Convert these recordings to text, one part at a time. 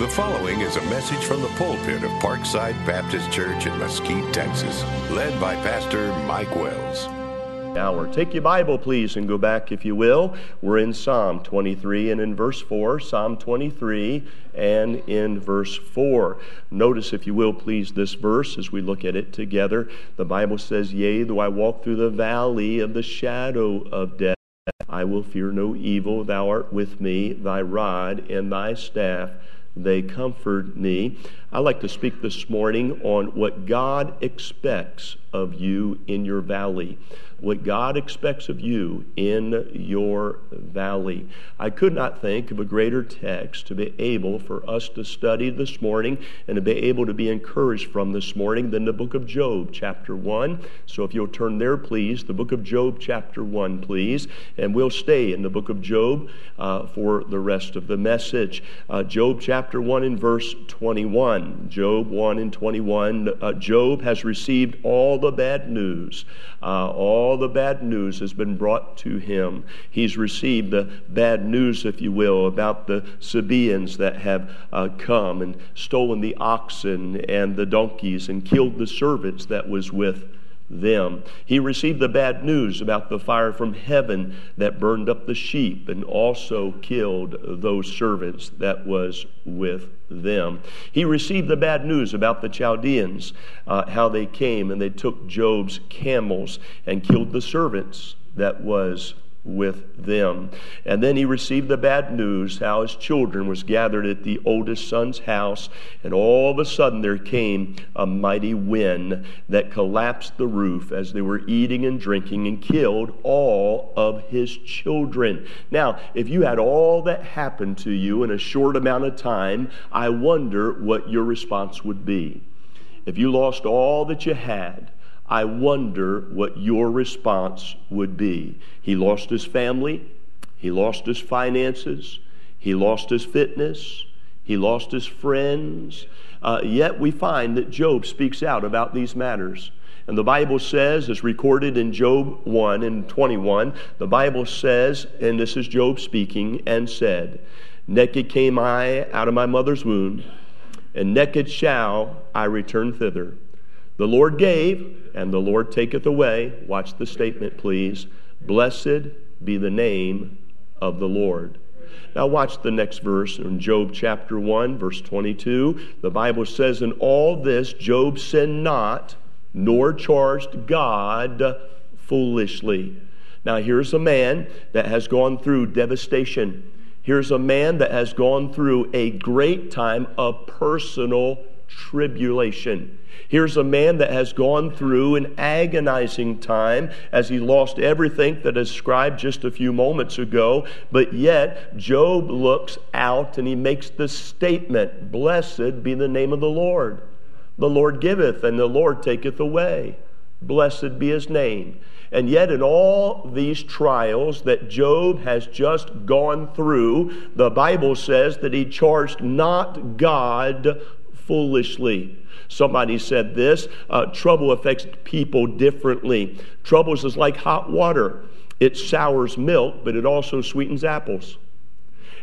The following is a message from the pulpit of Parkside Baptist Church in Mesquite, Texas, led by Pastor Mike Wells. Hour. Take your Bible, please, and go back, if you will. We're in Psalm 23 and in verse 4. Psalm 23 and in verse 4. Notice, if you will, please, this verse as we look at it together. The Bible says, Yea, though I walk through the valley of the shadow of death, I will fear no evil. Thou art with me, thy rod and thy staff they comfort me. I'd like to speak this morning on what God expects of you in your valley what God expects of you in your valley. I could not think of a greater text to be able for us to study this morning and to be able to be encouraged from this morning than the book of Job, chapter 1. So if you'll turn there, please, the book of Job, chapter 1, please, and we'll stay in the book of Job uh, for the rest of the message. Uh, Job, chapter 1, in verse 21. Job 1 and 21. Uh, Job has received all the bad news, uh, all all the bad news has been brought to him. He's received the bad news, if you will, about the Sabaeans that have uh, come and stolen the oxen and the donkeys and killed the servants that was with them. He received the bad news about the fire from heaven that burned up the sheep and also killed those servants that was with them. He received the bad news about the Chaldeans, uh, how they came and they took Job's camels and killed the servants that was with them. And then he received the bad news how his children was gathered at the oldest son's house, and all of a sudden there came a mighty wind that collapsed the roof as they were eating and drinking and killed all of his children. Now, if you had all that happened to you in a short amount of time, I wonder what your response would be. If you lost all that you had, I wonder what your response would be. He lost his family, he lost his finances, he lost his fitness, he lost his friends. Uh, yet we find that Job speaks out about these matters. And the Bible says, as recorded in Job 1 and 21, the Bible says, and this is Job speaking, and said, Naked came I out of my mother's womb, and naked shall I return thither. The Lord gave, and the Lord taketh away. Watch the statement, please. Blessed be the name of the Lord. Now, watch the next verse in Job chapter 1, verse 22. The Bible says, In all this, Job sinned not, nor charged God foolishly. Now, here's a man that has gone through devastation. Here's a man that has gone through a great time of personal tribulation. Here's a man that has gone through an agonizing time as he lost everything that is described just a few moments ago, but yet Job looks out and he makes the statement Blessed be the name of the Lord. The Lord giveth, and the Lord taketh away. Blessed be his name. And yet, in all these trials that Job has just gone through, the Bible says that he charged not God foolishly. Somebody said this uh, trouble affects people differently. Troubles is like hot water, it sours milk, but it also sweetens apples.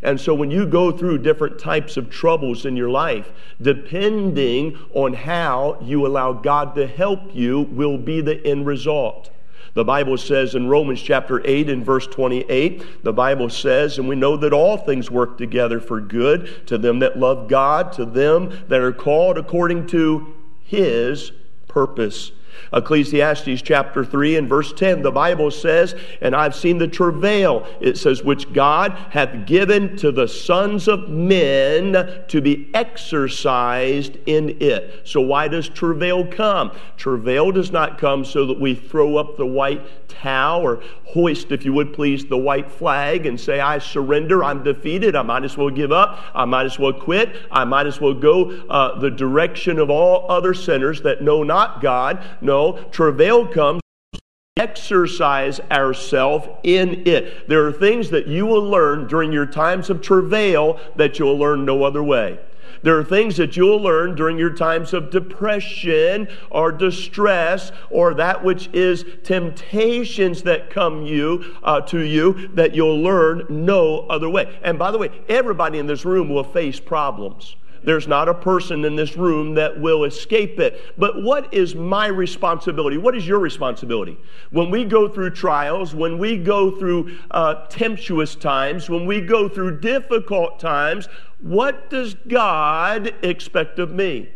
And so when you go through different types of troubles in your life, depending on how you allow God to help you, will be the end result. The Bible says in Romans chapter 8 and verse 28, the Bible says, and we know that all things work together for good to them that love God, to them that are called according to his purpose. Ecclesiastes chapter 3 and verse 10, the Bible says, And I've seen the travail, it says, which God hath given to the sons of men to be exercised in it. So, why does travail come? Travail does not come so that we throw up the white towel or hoist, if you would please, the white flag and say, I surrender, I'm defeated, I might as well give up, I might as well quit, I might as well go uh, the direction of all other sinners that know not God. No, travail comes exercise ourselves in it. There are things that you will learn during your times of travail that you'll learn no other way. There are things that you'll learn during your times of depression or distress or that which is temptations that come you uh, to you that you'll learn no other way. And by the way, everybody in this room will face problems. There's not a person in this room that will escape it. But what is my responsibility? What is your responsibility? When we go through trials, when we go through uh, tempestuous times, when we go through difficult times, what does God expect of me?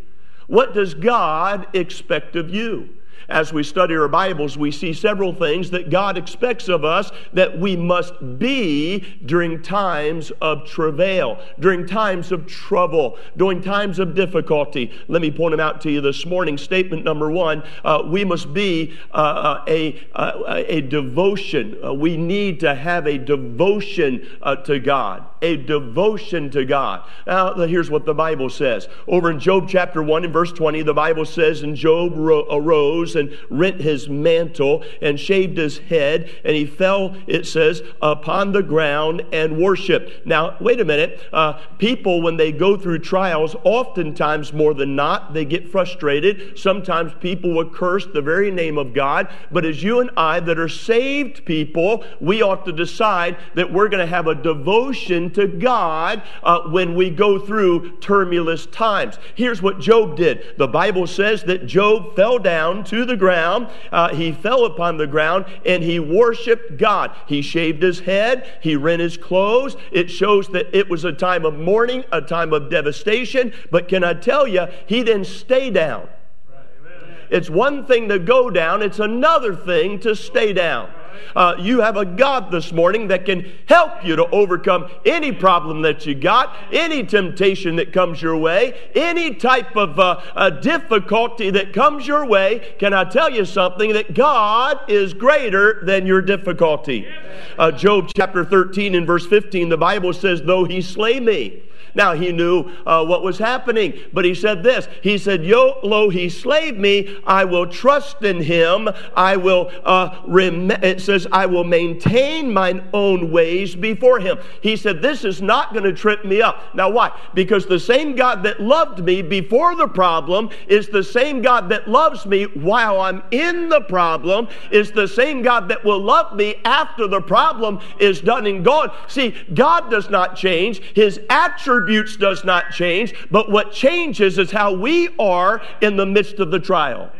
What does God expect of you? As we study our Bibles, we see several things that God expects of us that we must be during times of travail, during times of trouble, during times of difficulty. Let me point them out to you this morning. Statement number one uh, we must be uh, uh a, a, uh, a, devotion. Uh, we need to have a devotion uh, to God, a devotion to God. Now, here's what the Bible says. Over in Job chapter 1 and verse 20, the Bible says, And Job ro- arose and rent his mantle and shaved his head, and he fell, it says, upon the ground and worshiped. Now, wait a minute. Uh, people, when they go through trials, oftentimes more than not, they get frustrated. Sometimes people will curse the very name of God. But as you and I, that are saved people, we ought to decide that we're going to have a devotion to God uh, when we go through tumultuous times. Here's what Job did. The Bible says that Job fell down to the ground. Uh, he fell upon the ground and he worshiped God. He shaved his head, he rent his clothes. It shows that it was a time of mourning, a time of devastation. But can I tell you, he didn't stay down. It's one thing to go down, it's another thing to stay down. Uh, you have a God this morning that can help you to overcome any problem that you got, any temptation that comes your way, any type of uh, uh, difficulty that comes your way. Can I tell you something? That God is greater than your difficulty. Uh, Job chapter 13 and verse 15, the Bible says, Though he slay me, now, he knew uh, what was happening, but he said this He said, Yo, lo, he slaved me. I will trust in him. I will, uh, rem- it says, I will maintain mine own ways before him. He said, This is not going to trip me up. Now, why? Because the same God that loved me before the problem is the same God that loves me while I'm in the problem, is the same God that will love me after the problem is done and gone. See, God does not change. His attributes attributes does not change, but what changes is how we are in the midst of the trial.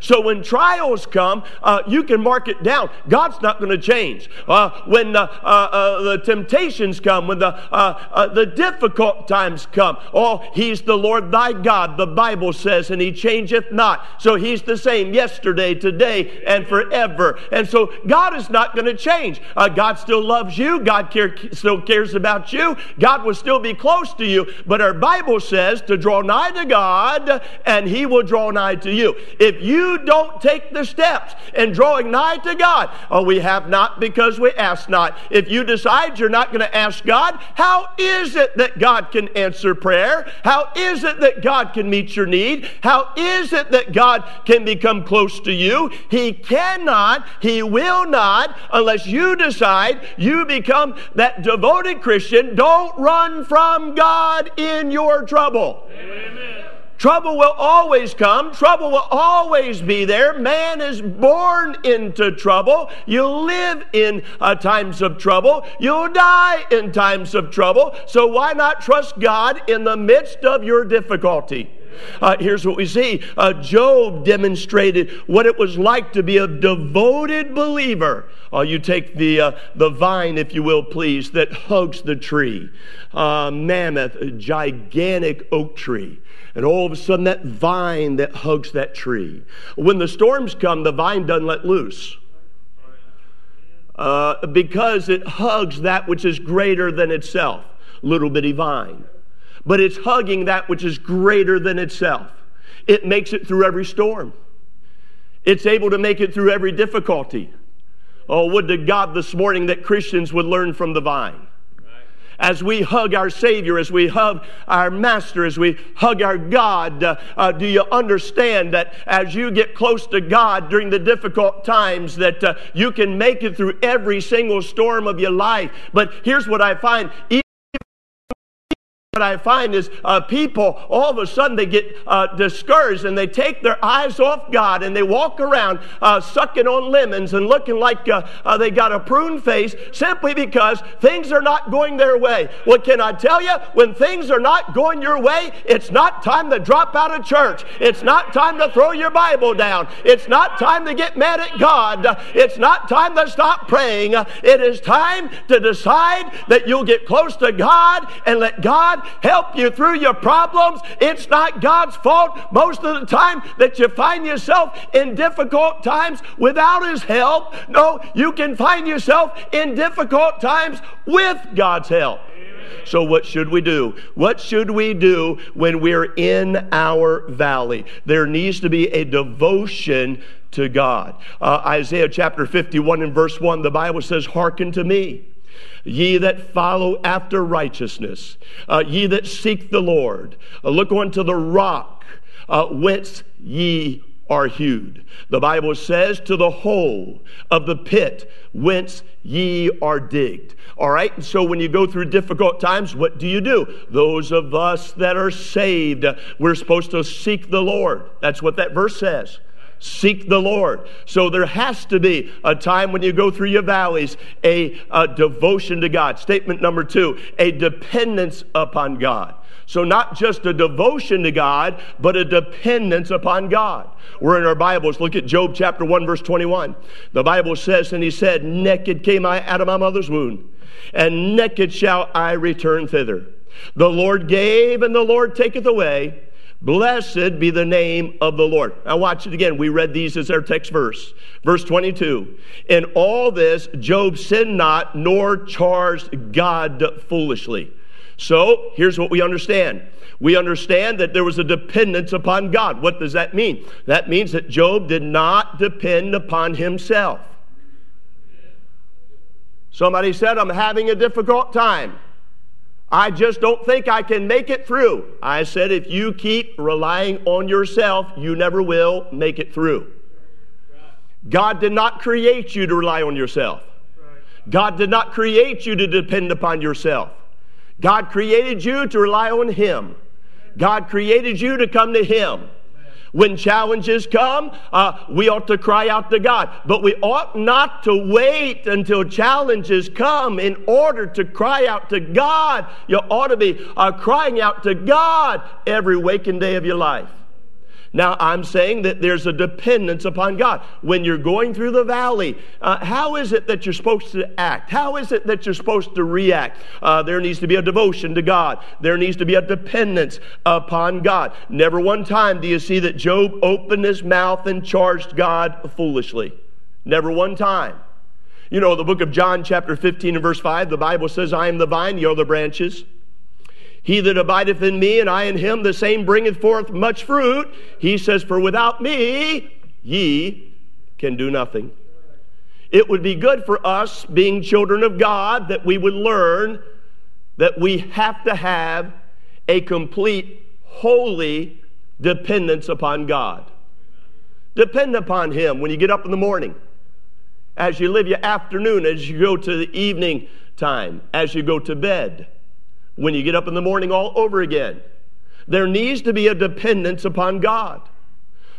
So when trials come, uh, you can mark it down. God's not going to change. Uh, when uh, uh, the temptations come, when the, uh, uh, the difficult times come, oh, He's the Lord thy God, the Bible says, and He changeth not. So He's the same yesterday, today, and forever. And so God is not going to change. God still loves you. God care, still cares about you. God will still be close to you. But our Bible says to draw nigh to God, and He will draw nigh to you. If you you don't take the steps in drawing nigh to God, oh, we have not because we ask not. If you decide you're not going to ask God, how is it that God can answer prayer? How is it that God can meet your need? How is it that God can become close to you? He cannot, He will not, unless you decide you become that devoted Christian. Don't run from God in your trouble. Amen. Trouble will always come. Trouble will always be there. Man is born into trouble. You'll live in uh, times of trouble. You'll die in times of trouble. So why not trust God in the midst of your difficulty? Uh, here's what we see uh, Job demonstrated what it was like to be a devoted believer. Uh, you take the, uh, the vine, if you will, please, that hugs the tree. Uh, mammoth, a gigantic oak tree. And all of a sudden, that vine that hugs that tree. When the storms come, the vine doesn't let loose. Uh, because it hugs that which is greater than itself. Little bitty vine. But it's hugging that which is greater than itself. It makes it through every storm. It's able to make it through every difficulty. Oh, would to God this morning that Christians would learn from the vine as we hug our Savior, as we hug our Master, as we hug our God, uh, uh, do you understand that as you get close to God during the difficult times, that uh, you can make it through every single storm of your life? But here's what I find that I find is uh, people all of a sudden they get uh, discouraged and they take their eyes off God and they walk around uh, sucking on lemons and looking like uh, uh, they got a prune face simply because things are not going their way. What can I tell you? When things are not going your way, it's not time to drop out of church. It's not time to throw your Bible down. It's not time to get mad at God. It's not time to stop praying. It is time to decide that you'll get close to God and let God help you through your problems. It's not God's fault most of the time that you find yourself in difficult times without His help. No, you can find yourself in difficult times with God's help. So, what should we do? What should we do when we're in our valley? There needs to be a devotion to God. Uh, Isaiah chapter 51 and verse 1, the Bible says, Hearken to me. Ye that follow after righteousness, uh, ye that seek the Lord, uh, look unto the rock uh, whence ye are hewed. The Bible says, to the hole of the pit whence ye are digged. All right, and so when you go through difficult times, what do you do? Those of us that are saved, we're supposed to seek the Lord. That's what that verse says seek the Lord. So there has to be a time when you go through your valleys, a, a, devotion to God. Statement number two, a dependence upon God. So, not just a devotion to God, but a dependence upon God. We're in our Bibles. Look at Job chapter 1, verse 21. The Bible says, And he said, Naked came I out of my mother's womb, and naked shall I return thither. The Lord gave, and the Lord taketh away. Blessed be the name of the Lord. Now, watch it again. We read these as our text verse. Verse 22. In all this, Job sinned not, nor charged God foolishly. So here's what we understand. We understand that there was a dependence upon God. What does that mean? That means that Job did not depend upon himself. Somebody said, I'm having a difficult time. I just don't think I can make it through. I said, if you keep relying on yourself, you never will make it through. God did not create you to rely on yourself. God did not create you to depend upon yourself. God created you to rely on Him. God created you to come to Him. When challenges come, uh, we ought to cry out to God. But we ought not to wait until challenges come in order to cry out to God. You ought to be uh, crying out to God every waking day of your life. Now, I'm saying that there's a dependence upon God. When you're going through the valley, uh, how is it that you're supposed to act? How is it that you're supposed to react? Uh, there needs to be a devotion to God. There needs to be a dependence upon God. Never one time do you see that Job opened his mouth and charged God foolishly. Never one time. You know, the book of John, chapter 15 and verse 5, the Bible says, I am the vine, you're the branches. He that abideth in me and I in him, the same bringeth forth much fruit. He says, For without me, ye can do nothing. It would be good for us, being children of God, that we would learn that we have to have a complete, holy dependence upon God. Depend upon Him when you get up in the morning, as you live your afternoon, as you go to the evening time, as you go to bed when you get up in the morning all over again. There needs to be a dependence upon God.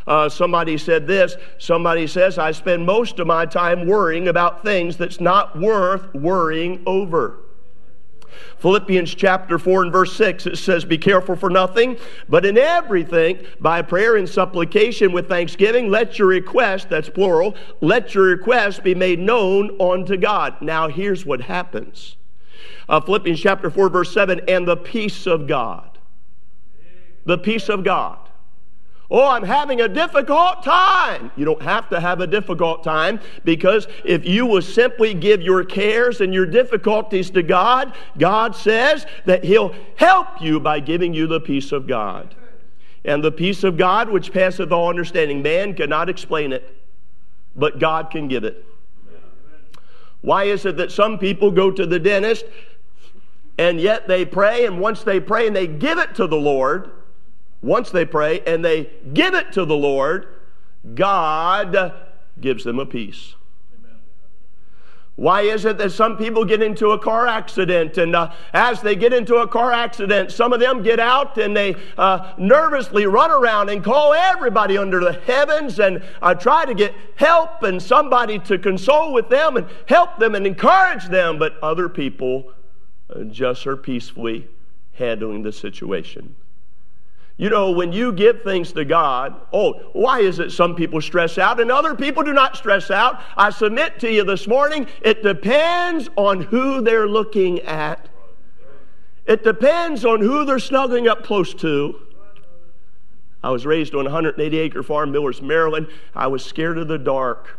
Uh, somebody said this. Somebody says, I spend most of my time worrying about things that's not worth worrying over. Philippians chapter 4 and verse 6, it says, Be careful for nothing, but in everything, by prayer and supplication with thanksgiving, let your request, that's plural, let your request be made known unto God. Now, here's what happens uh, Philippians chapter 4, verse 7, and the peace of God. The peace of God. Oh, I'm having a difficult time. You don't have to have a difficult time because if you will simply give your cares and your difficulties to God, God says that He'll help you by giving you the peace of God. And the peace of God, which passeth all understanding, man cannot explain it, but God can give it. Why is it that some people go to the dentist and yet they pray, and once they pray and they give it to the Lord, once they pray and they give it to the Lord, God gives them a peace. Why is it that some people get into a car accident and uh, as they get into a car accident, some of them get out and they uh, nervously run around and call everybody under the heavens and uh, try to get help and somebody to console with them and help them and encourage them, but other people uh, just are peacefully handling the situation. You know, when you give things to God, oh, why is it some people stress out and other people do not stress out? I submit to you this morning, it depends on who they're looking at. It depends on who they're snuggling up close to. I was raised on a 180 acre farm, Millers, Maryland. I was scared of the dark.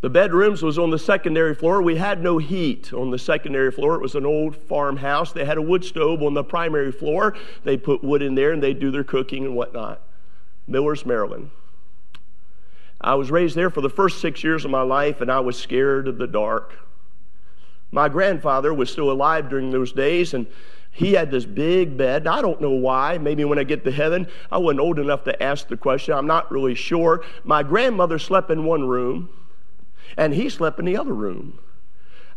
The bedrooms was on the secondary floor. We had no heat on the secondary floor. It was an old farmhouse. They had a wood stove on the primary floor. They put wood in there and they do their cooking and whatnot. Millers, Maryland. I was raised there for the first six years of my life and I was scared of the dark. My grandfather was still alive during those days and he had this big bed. I don't know why. Maybe when I get to heaven, I wasn't old enough to ask the question. I'm not really sure. My grandmother slept in one room and he slept in the other room.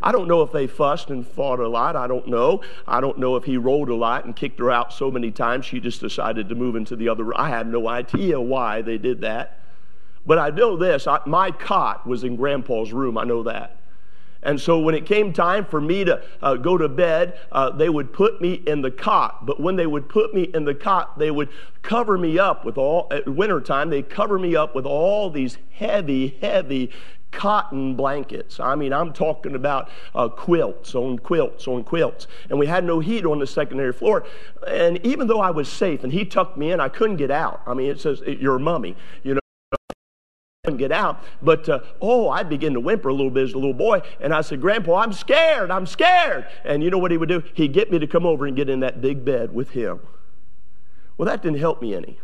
I don't know if they fussed and fought a lot. I don't know. I don't know if he rolled a lot and kicked her out so many times she just decided to move into the other room. I have no idea why they did that. But I know this I, my cot was in Grandpa's room. I know that. And so when it came time for me to uh, go to bed, uh, they would put me in the cot. But when they would put me in the cot, they would cover me up with all, at wintertime, they cover me up with all these heavy, heavy cotton blankets. I mean, I'm talking about uh, quilts on quilts on quilts. And we had no heat on the secondary floor. And even though I was safe and he tucked me in, I couldn't get out. I mean, it says, You're a mummy, you know. And get out, but uh, oh, I began to whimper a little bit as a little boy, and I said, "Grandpa, I'm scared. I'm scared." And you know what he would do? He'd get me to come over and get in that big bed with him. Well, that didn't help me any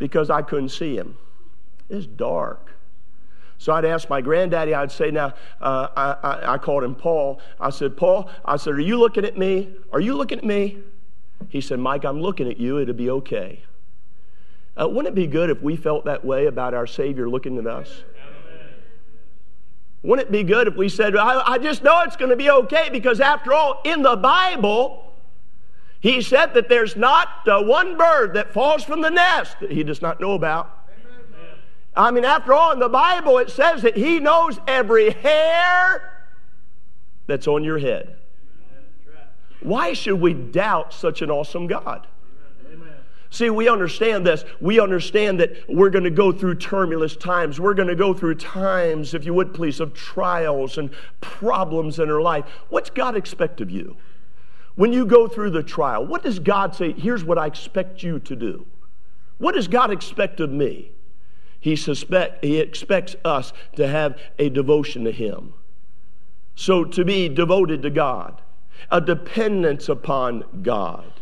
because I couldn't see him. It's dark. So I'd ask my granddaddy, I'd say, now, uh, I, I, I called him Paul. I said, Paul, I said, are you looking at me? Are you looking at me? He said, Mike, I'm looking at you. It'll be okay. Uh, wouldn't it be good if we felt that way about our Savior looking at us? Wouldn't it be good if we said, I, I just know it's going to be okay because, after all, in the Bible, he said that there's not uh, one bird that falls from the nest that he does not know about. I mean, after all, in the Bible it says that He knows every hair that's on your head. Why should we doubt such an awesome God? See, we understand this. We understand that we're going to go through turbulent times. We're going to go through times, if you would please, of trials and problems in our life. What's God expect of you? When you go through the trial, what does God say? Here's what I expect you to do. What does God expect of me? He, suspect, he expects us to have a devotion to Him. So, to be devoted to God, a dependence upon God.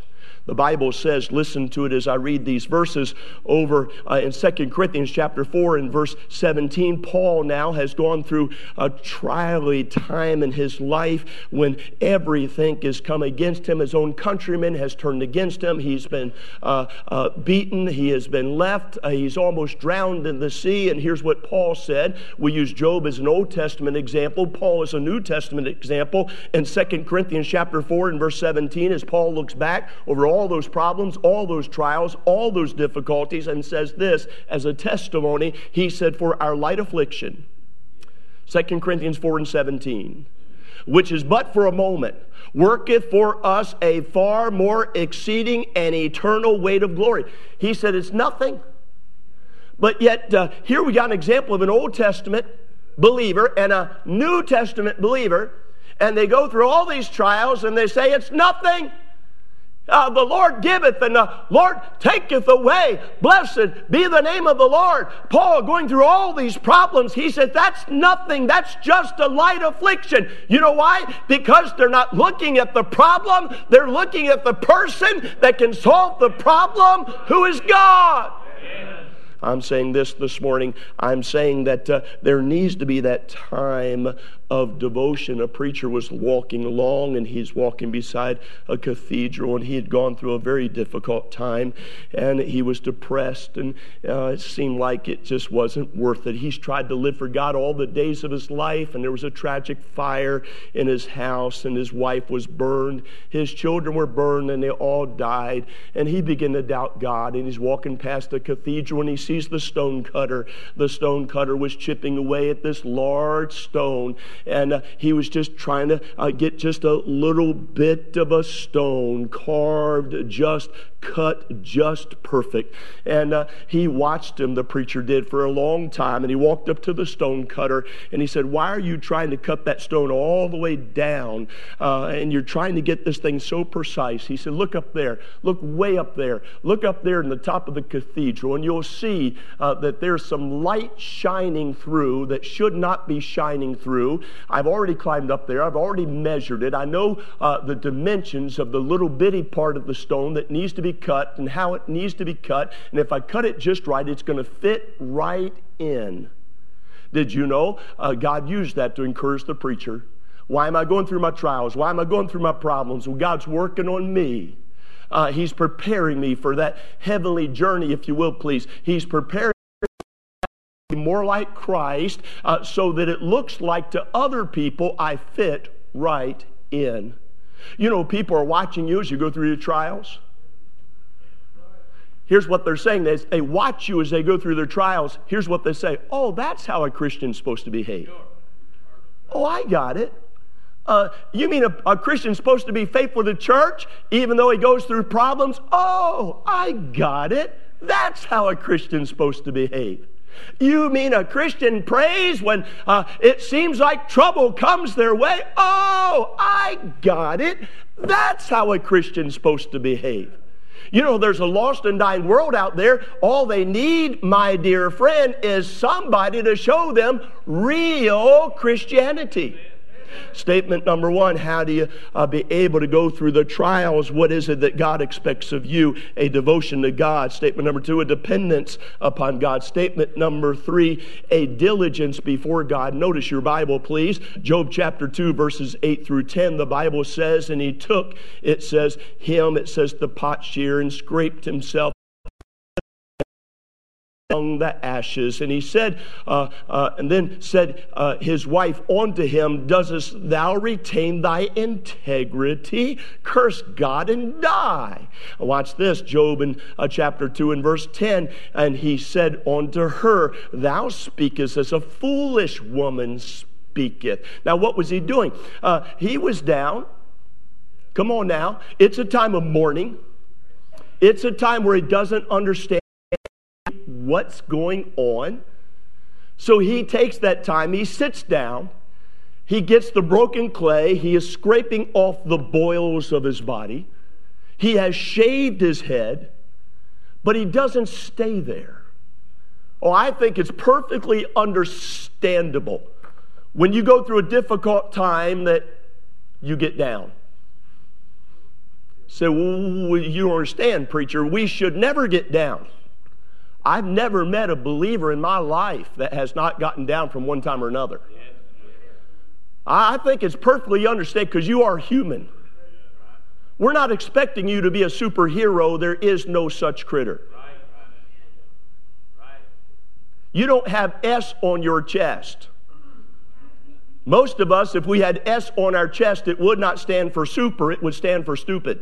The Bible says, listen to it as I read these verses over uh, in 2 Corinthians chapter 4 and verse 17. Paul now has gone through a trially time in his life when everything has come against him. His own countrymen has turned against him. He's been uh, uh, beaten. He has been left. Uh, he's almost drowned in the sea. And here's what Paul said. We use Job as an Old Testament example. Paul is a New Testament example. In 2 Corinthians chapter 4 and verse 17, as Paul looks back over all those problems, all those trials, all those difficulties, and says this as a testimony. He said, For our light affliction, 2 Corinthians 4 and 17, which is but for a moment, worketh for us a far more exceeding and eternal weight of glory. He said, It's nothing. But yet, uh, here we got an example of an Old Testament believer and a New Testament believer, and they go through all these trials and they say, It's nothing. Uh, the Lord giveth and the Lord taketh away. Blessed be the name of the Lord. Paul, going through all these problems, he said, That's nothing. That's just a light affliction. You know why? Because they're not looking at the problem, they're looking at the person that can solve the problem, who is God. I'm saying this this morning. I'm saying that uh, there needs to be that time of devotion. A preacher was walking along and he's walking beside a cathedral and he had gone through a very difficult time and he was depressed and uh, it seemed like it just wasn't worth it. He's tried to live for God all the days of his life and there was a tragic fire in his house and his wife was burned. His children were burned and they all died and he began to doubt God and he's walking past the cathedral and he sees the stone cutter. The stone cutter was chipping away at this large stone and uh, he was just trying to uh, get just a little bit of a stone carved, just cut, just perfect. And uh, he watched him, the preacher did, for a long time. And he walked up to the stone cutter and he said, Why are you trying to cut that stone all the way down? Uh, and you're trying to get this thing so precise. He said, Look up there, look way up there, look up there in the top of the cathedral, and you'll see uh, that there's some light shining through that should not be shining through. I've already climbed up there. I've already measured it. I know uh, the dimensions of the little bitty part of the stone that needs to be cut and how it needs to be cut. And if I cut it just right, it's going to fit right in. Did you know uh, God used that to encourage the preacher? Why am I going through my trials? Why am I going through my problems? Well, God's working on me. Uh, he's preparing me for that heavenly journey, if you will, please. He's preparing me more like Christ uh, so that it looks like to other people I fit right in. You know, people are watching you as you go through your trials. Here's what they're saying. They watch you as they go through their trials. Here's what they say Oh, that's how a Christian's supposed to behave. Oh, I got it. Uh, you mean a, a Christian's supposed to be faithful to church even though he goes through problems? Oh, I got it. That's how a Christian's supposed to behave. You mean a Christian prays when uh, it seems like trouble comes their way? Oh, I got it. That's how a Christian's supposed to behave. You know, there's a lost and dying world out there. All they need, my dear friend, is somebody to show them real Christianity. Statement number one How do you uh, be able to go through the trials? What is it that God expects of you? A devotion to God. Statement number two A dependence upon God. Statement number three A diligence before God. Notice your Bible, please. Job chapter 2, verses 8 through 10. The Bible says, And he took, it says, him, it says, the potsherd, and scraped himself among the ashes. And he said, uh, uh, and then said uh, his wife unto him, Doesn't thou retain thy integrity? Curse God and die. Watch this, Job in uh, chapter 2 and verse 10. And he said unto her, Thou speakest as a foolish woman speaketh. Now, what was he doing? Uh, he was down. Come on now. It's a time of mourning. It's a time where he doesn't understand what's going on. So he takes that time, he sits down, he gets the broken clay, he is scraping off the boils of his body, he has shaved his head, but he doesn't stay there. Oh, I think it's perfectly understandable when you go through a difficult time that you get down. Say, so, well, you understand, preacher, we should never get down. I've never met a believer in my life that has not gotten down from one time or another. I think it's perfectly understood because you are human. We're not expecting you to be a superhero. There is no such critter. You don't have S on your chest. Most of us, if we had S on our chest, it would not stand for super, it would stand for stupid.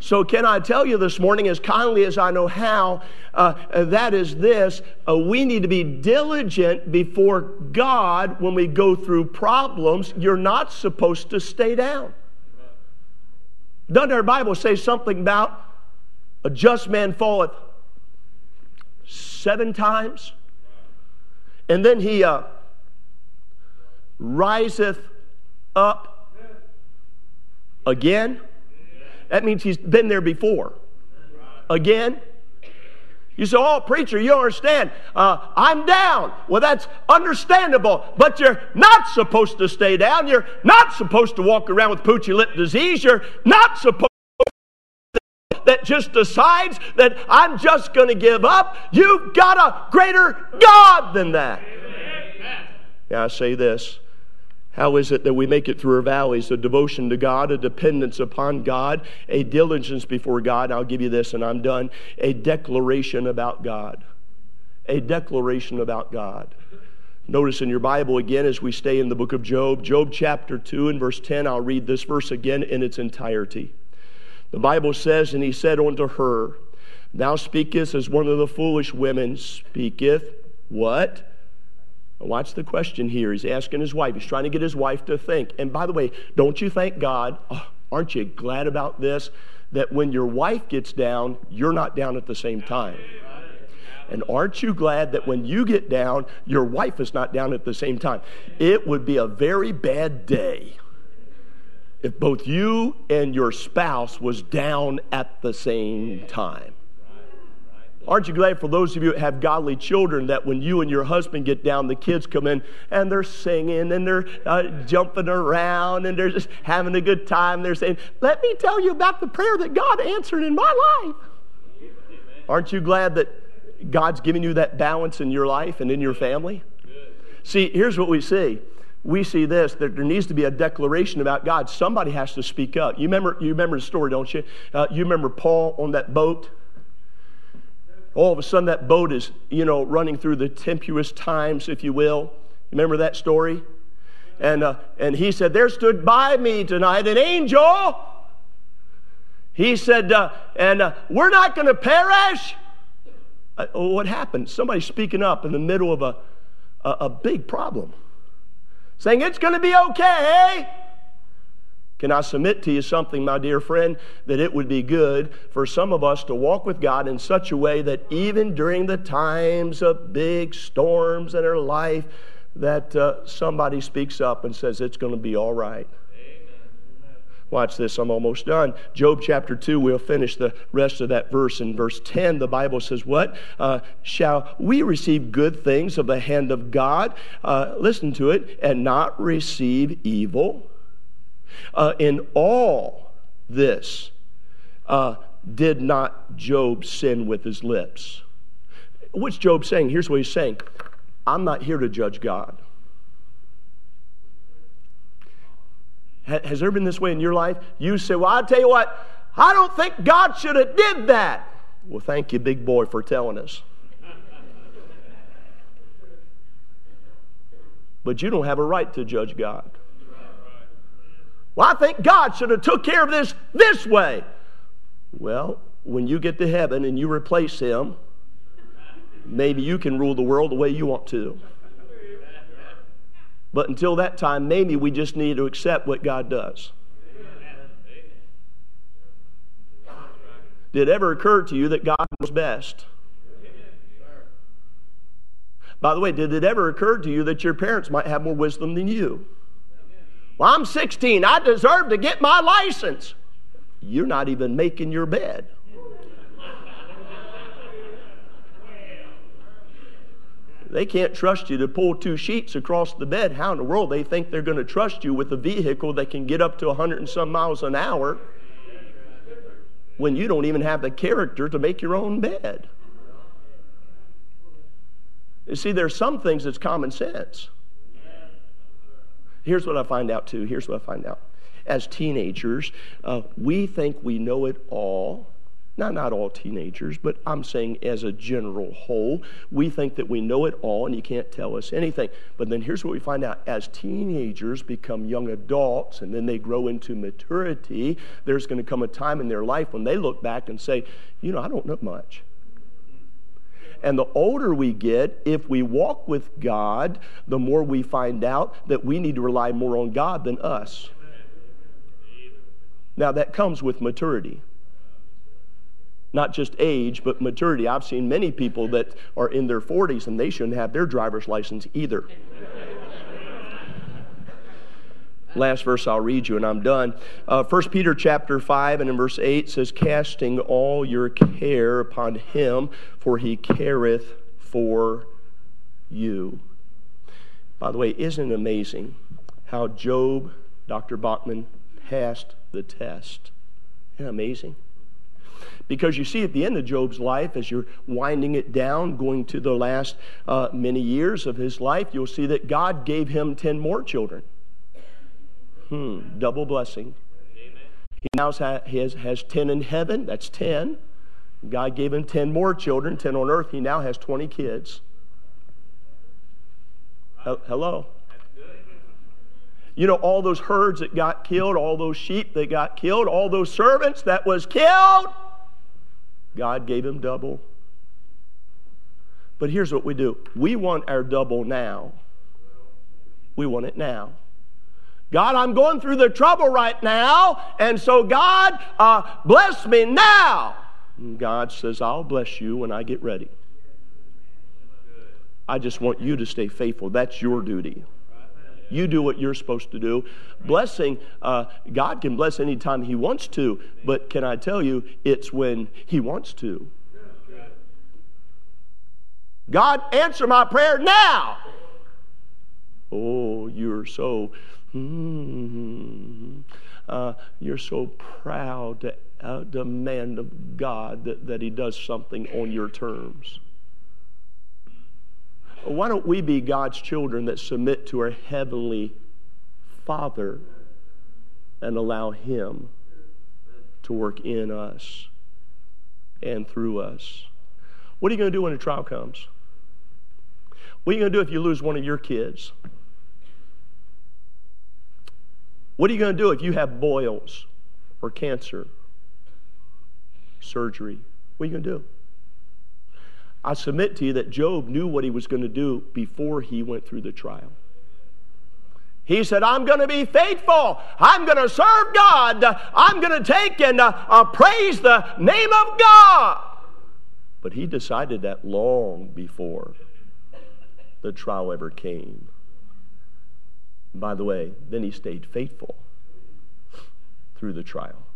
So, can I tell you this morning, as kindly as I know how, uh, that is this uh, we need to be diligent before God when we go through problems. You're not supposed to stay down. Doesn't our Bible say something about a just man falleth seven times? And then he uh, riseth up again? That means he's been there before. Again, you say, Oh, preacher, you understand. Uh, I'm down. Well, that's understandable, but you're not supposed to stay down. You're not supposed to walk around with poochy lip disease. You're not supposed that just decides that I'm just going to give up. You've got a greater God than that. Yeah, I say this. How is it that we make it through our valleys? A devotion to God, a dependence upon God, a diligence before God. I'll give you this and I'm done. A declaration about God. A declaration about God. Notice in your Bible again as we stay in the book of Job, Job chapter 2 and verse 10, I'll read this verse again in its entirety. The Bible says, And he said unto her, Thou speakest as one of the foolish women speaketh. What? Watch the question here. He's asking his wife. He's trying to get his wife to think. And by the way, don't you thank God? Oh, aren't you glad about this? That when your wife gets down, you're not down at the same time. And aren't you glad that when you get down, your wife is not down at the same time? It would be a very bad day if both you and your spouse was down at the same time. Aren't you glad for those of you that have godly children that when you and your husband get down, the kids come in and they're singing and they're uh, jumping around and they're just having a good time. They're saying, Let me tell you about the prayer that God answered in my life. Aren't you glad that God's giving you that balance in your life and in your family? See, here's what we see. We see this that there needs to be a declaration about God. Somebody has to speak up. You remember, you remember the story, don't you? Uh, you remember Paul on that boat? All of a sudden, that boat is, you know, running through the tempestuous times, if you will. Remember that story? And, uh, and he said, There stood by me tonight an angel. He said, uh, And uh, we're not going to perish. Uh, what happened? Somebody speaking up in the middle of a, a, a big problem, saying, It's going to be okay. Can I submit to you something, my dear friend, that it would be good for some of us to walk with God in such a way that even during the times of big storms in our life, that uh, somebody speaks up and says, It's going to be all right. Watch this, I'm almost done. Job chapter 2, we'll finish the rest of that verse. In verse 10, the Bible says, What? Uh, shall we receive good things of the hand of God? Uh, listen to it, and not receive evil? Uh, in all this, uh, did not Job sin with his lips? What's Job saying? Here's what he's saying I'm not here to judge God. Has there been this way in your life? You say, Well, I'll tell you what, I don't think God should have did that. Well, thank you, big boy, for telling us. But you don't have a right to judge God. Well, I think God should have took care of this this way. Well, when you get to heaven and you replace him, maybe you can rule the world the way you want to. But until that time, maybe we just need to accept what God does. Did it ever occur to you that God was best? By the way, did it ever occur to you that your parents might have more wisdom than you? Well, I'm 16. I deserve to get my license. You're not even making your bed. They can't trust you to pull two sheets across the bed. How in the world they think they're going to trust you with a vehicle that can get up to 100 and some miles an hour when you don't even have the character to make your own bed? You see, there's some things that's common sense. Here's what I find out, too. Here's what I find out. As teenagers, uh, we think we know it all now, not all teenagers, but I'm saying as a general whole, we think that we know it all and you can't tell us anything. But then here's what we find out as teenagers become young adults and then they grow into maturity, there's going to come a time in their life when they look back and say, you know, I don't know much. And the older we get, if we walk with God, the more we find out that we need to rely more on God than us. Now, that comes with maturity not just age, but maturity. I've seen many people that are in their 40s and they shouldn't have their driver's license either. Last verse I'll read you and I'm done. Uh, 1 Peter chapter 5 and in verse 8 says, Casting all your care upon him, for he careth for you. By the way, isn't it amazing how Job, Dr. Bachman, passed the test? Isn't amazing? Because you see, at the end of Job's life, as you're winding it down, going to the last uh, many years of his life, you'll see that God gave him 10 more children. Hmm, double blessing. He now has, has 10 in heaven, that's 10. God gave him 10 more children, 10 on earth. He now has 20 kids. Hello? You know, all those herds that got killed, all those sheep that got killed, all those servants that was killed, God gave him double. But here's what we do we want our double now. We want it now. God, I'm going through the trouble right now, and so God, uh, bless me now. And God says, I'll bless you when I get ready. I just want you to stay faithful. That's your duty. You do what you're supposed to do. Blessing, uh, God can bless anytime He wants to, but can I tell you, it's when He wants to. God, answer my prayer now. Oh, you're so, mm, uh, you're so proud to uh, demand of God that, that He does something on your terms. Why don't we be God's children that submit to our Heavenly Father and allow Him to work in us and through us? What are you going to do when a trial comes? What are you going to do if you lose one of your kids? What are you going to do if you have boils or cancer, surgery? What are you going to do? I submit to you that Job knew what he was going to do before he went through the trial. He said, I'm going to be faithful. I'm going to serve God. I'm going to take and uh, uh, praise the name of God. But he decided that long before the trial ever came. By the way, then he stayed faithful through the trial.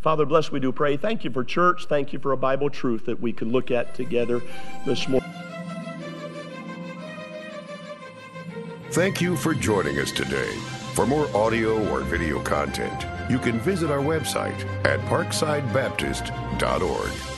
Father, bless we do pray. Thank you for church. Thank you for a Bible truth that we can look at together this morning. Thank you for joining us today. For more audio or video content, you can visit our website at parksidebaptist.org.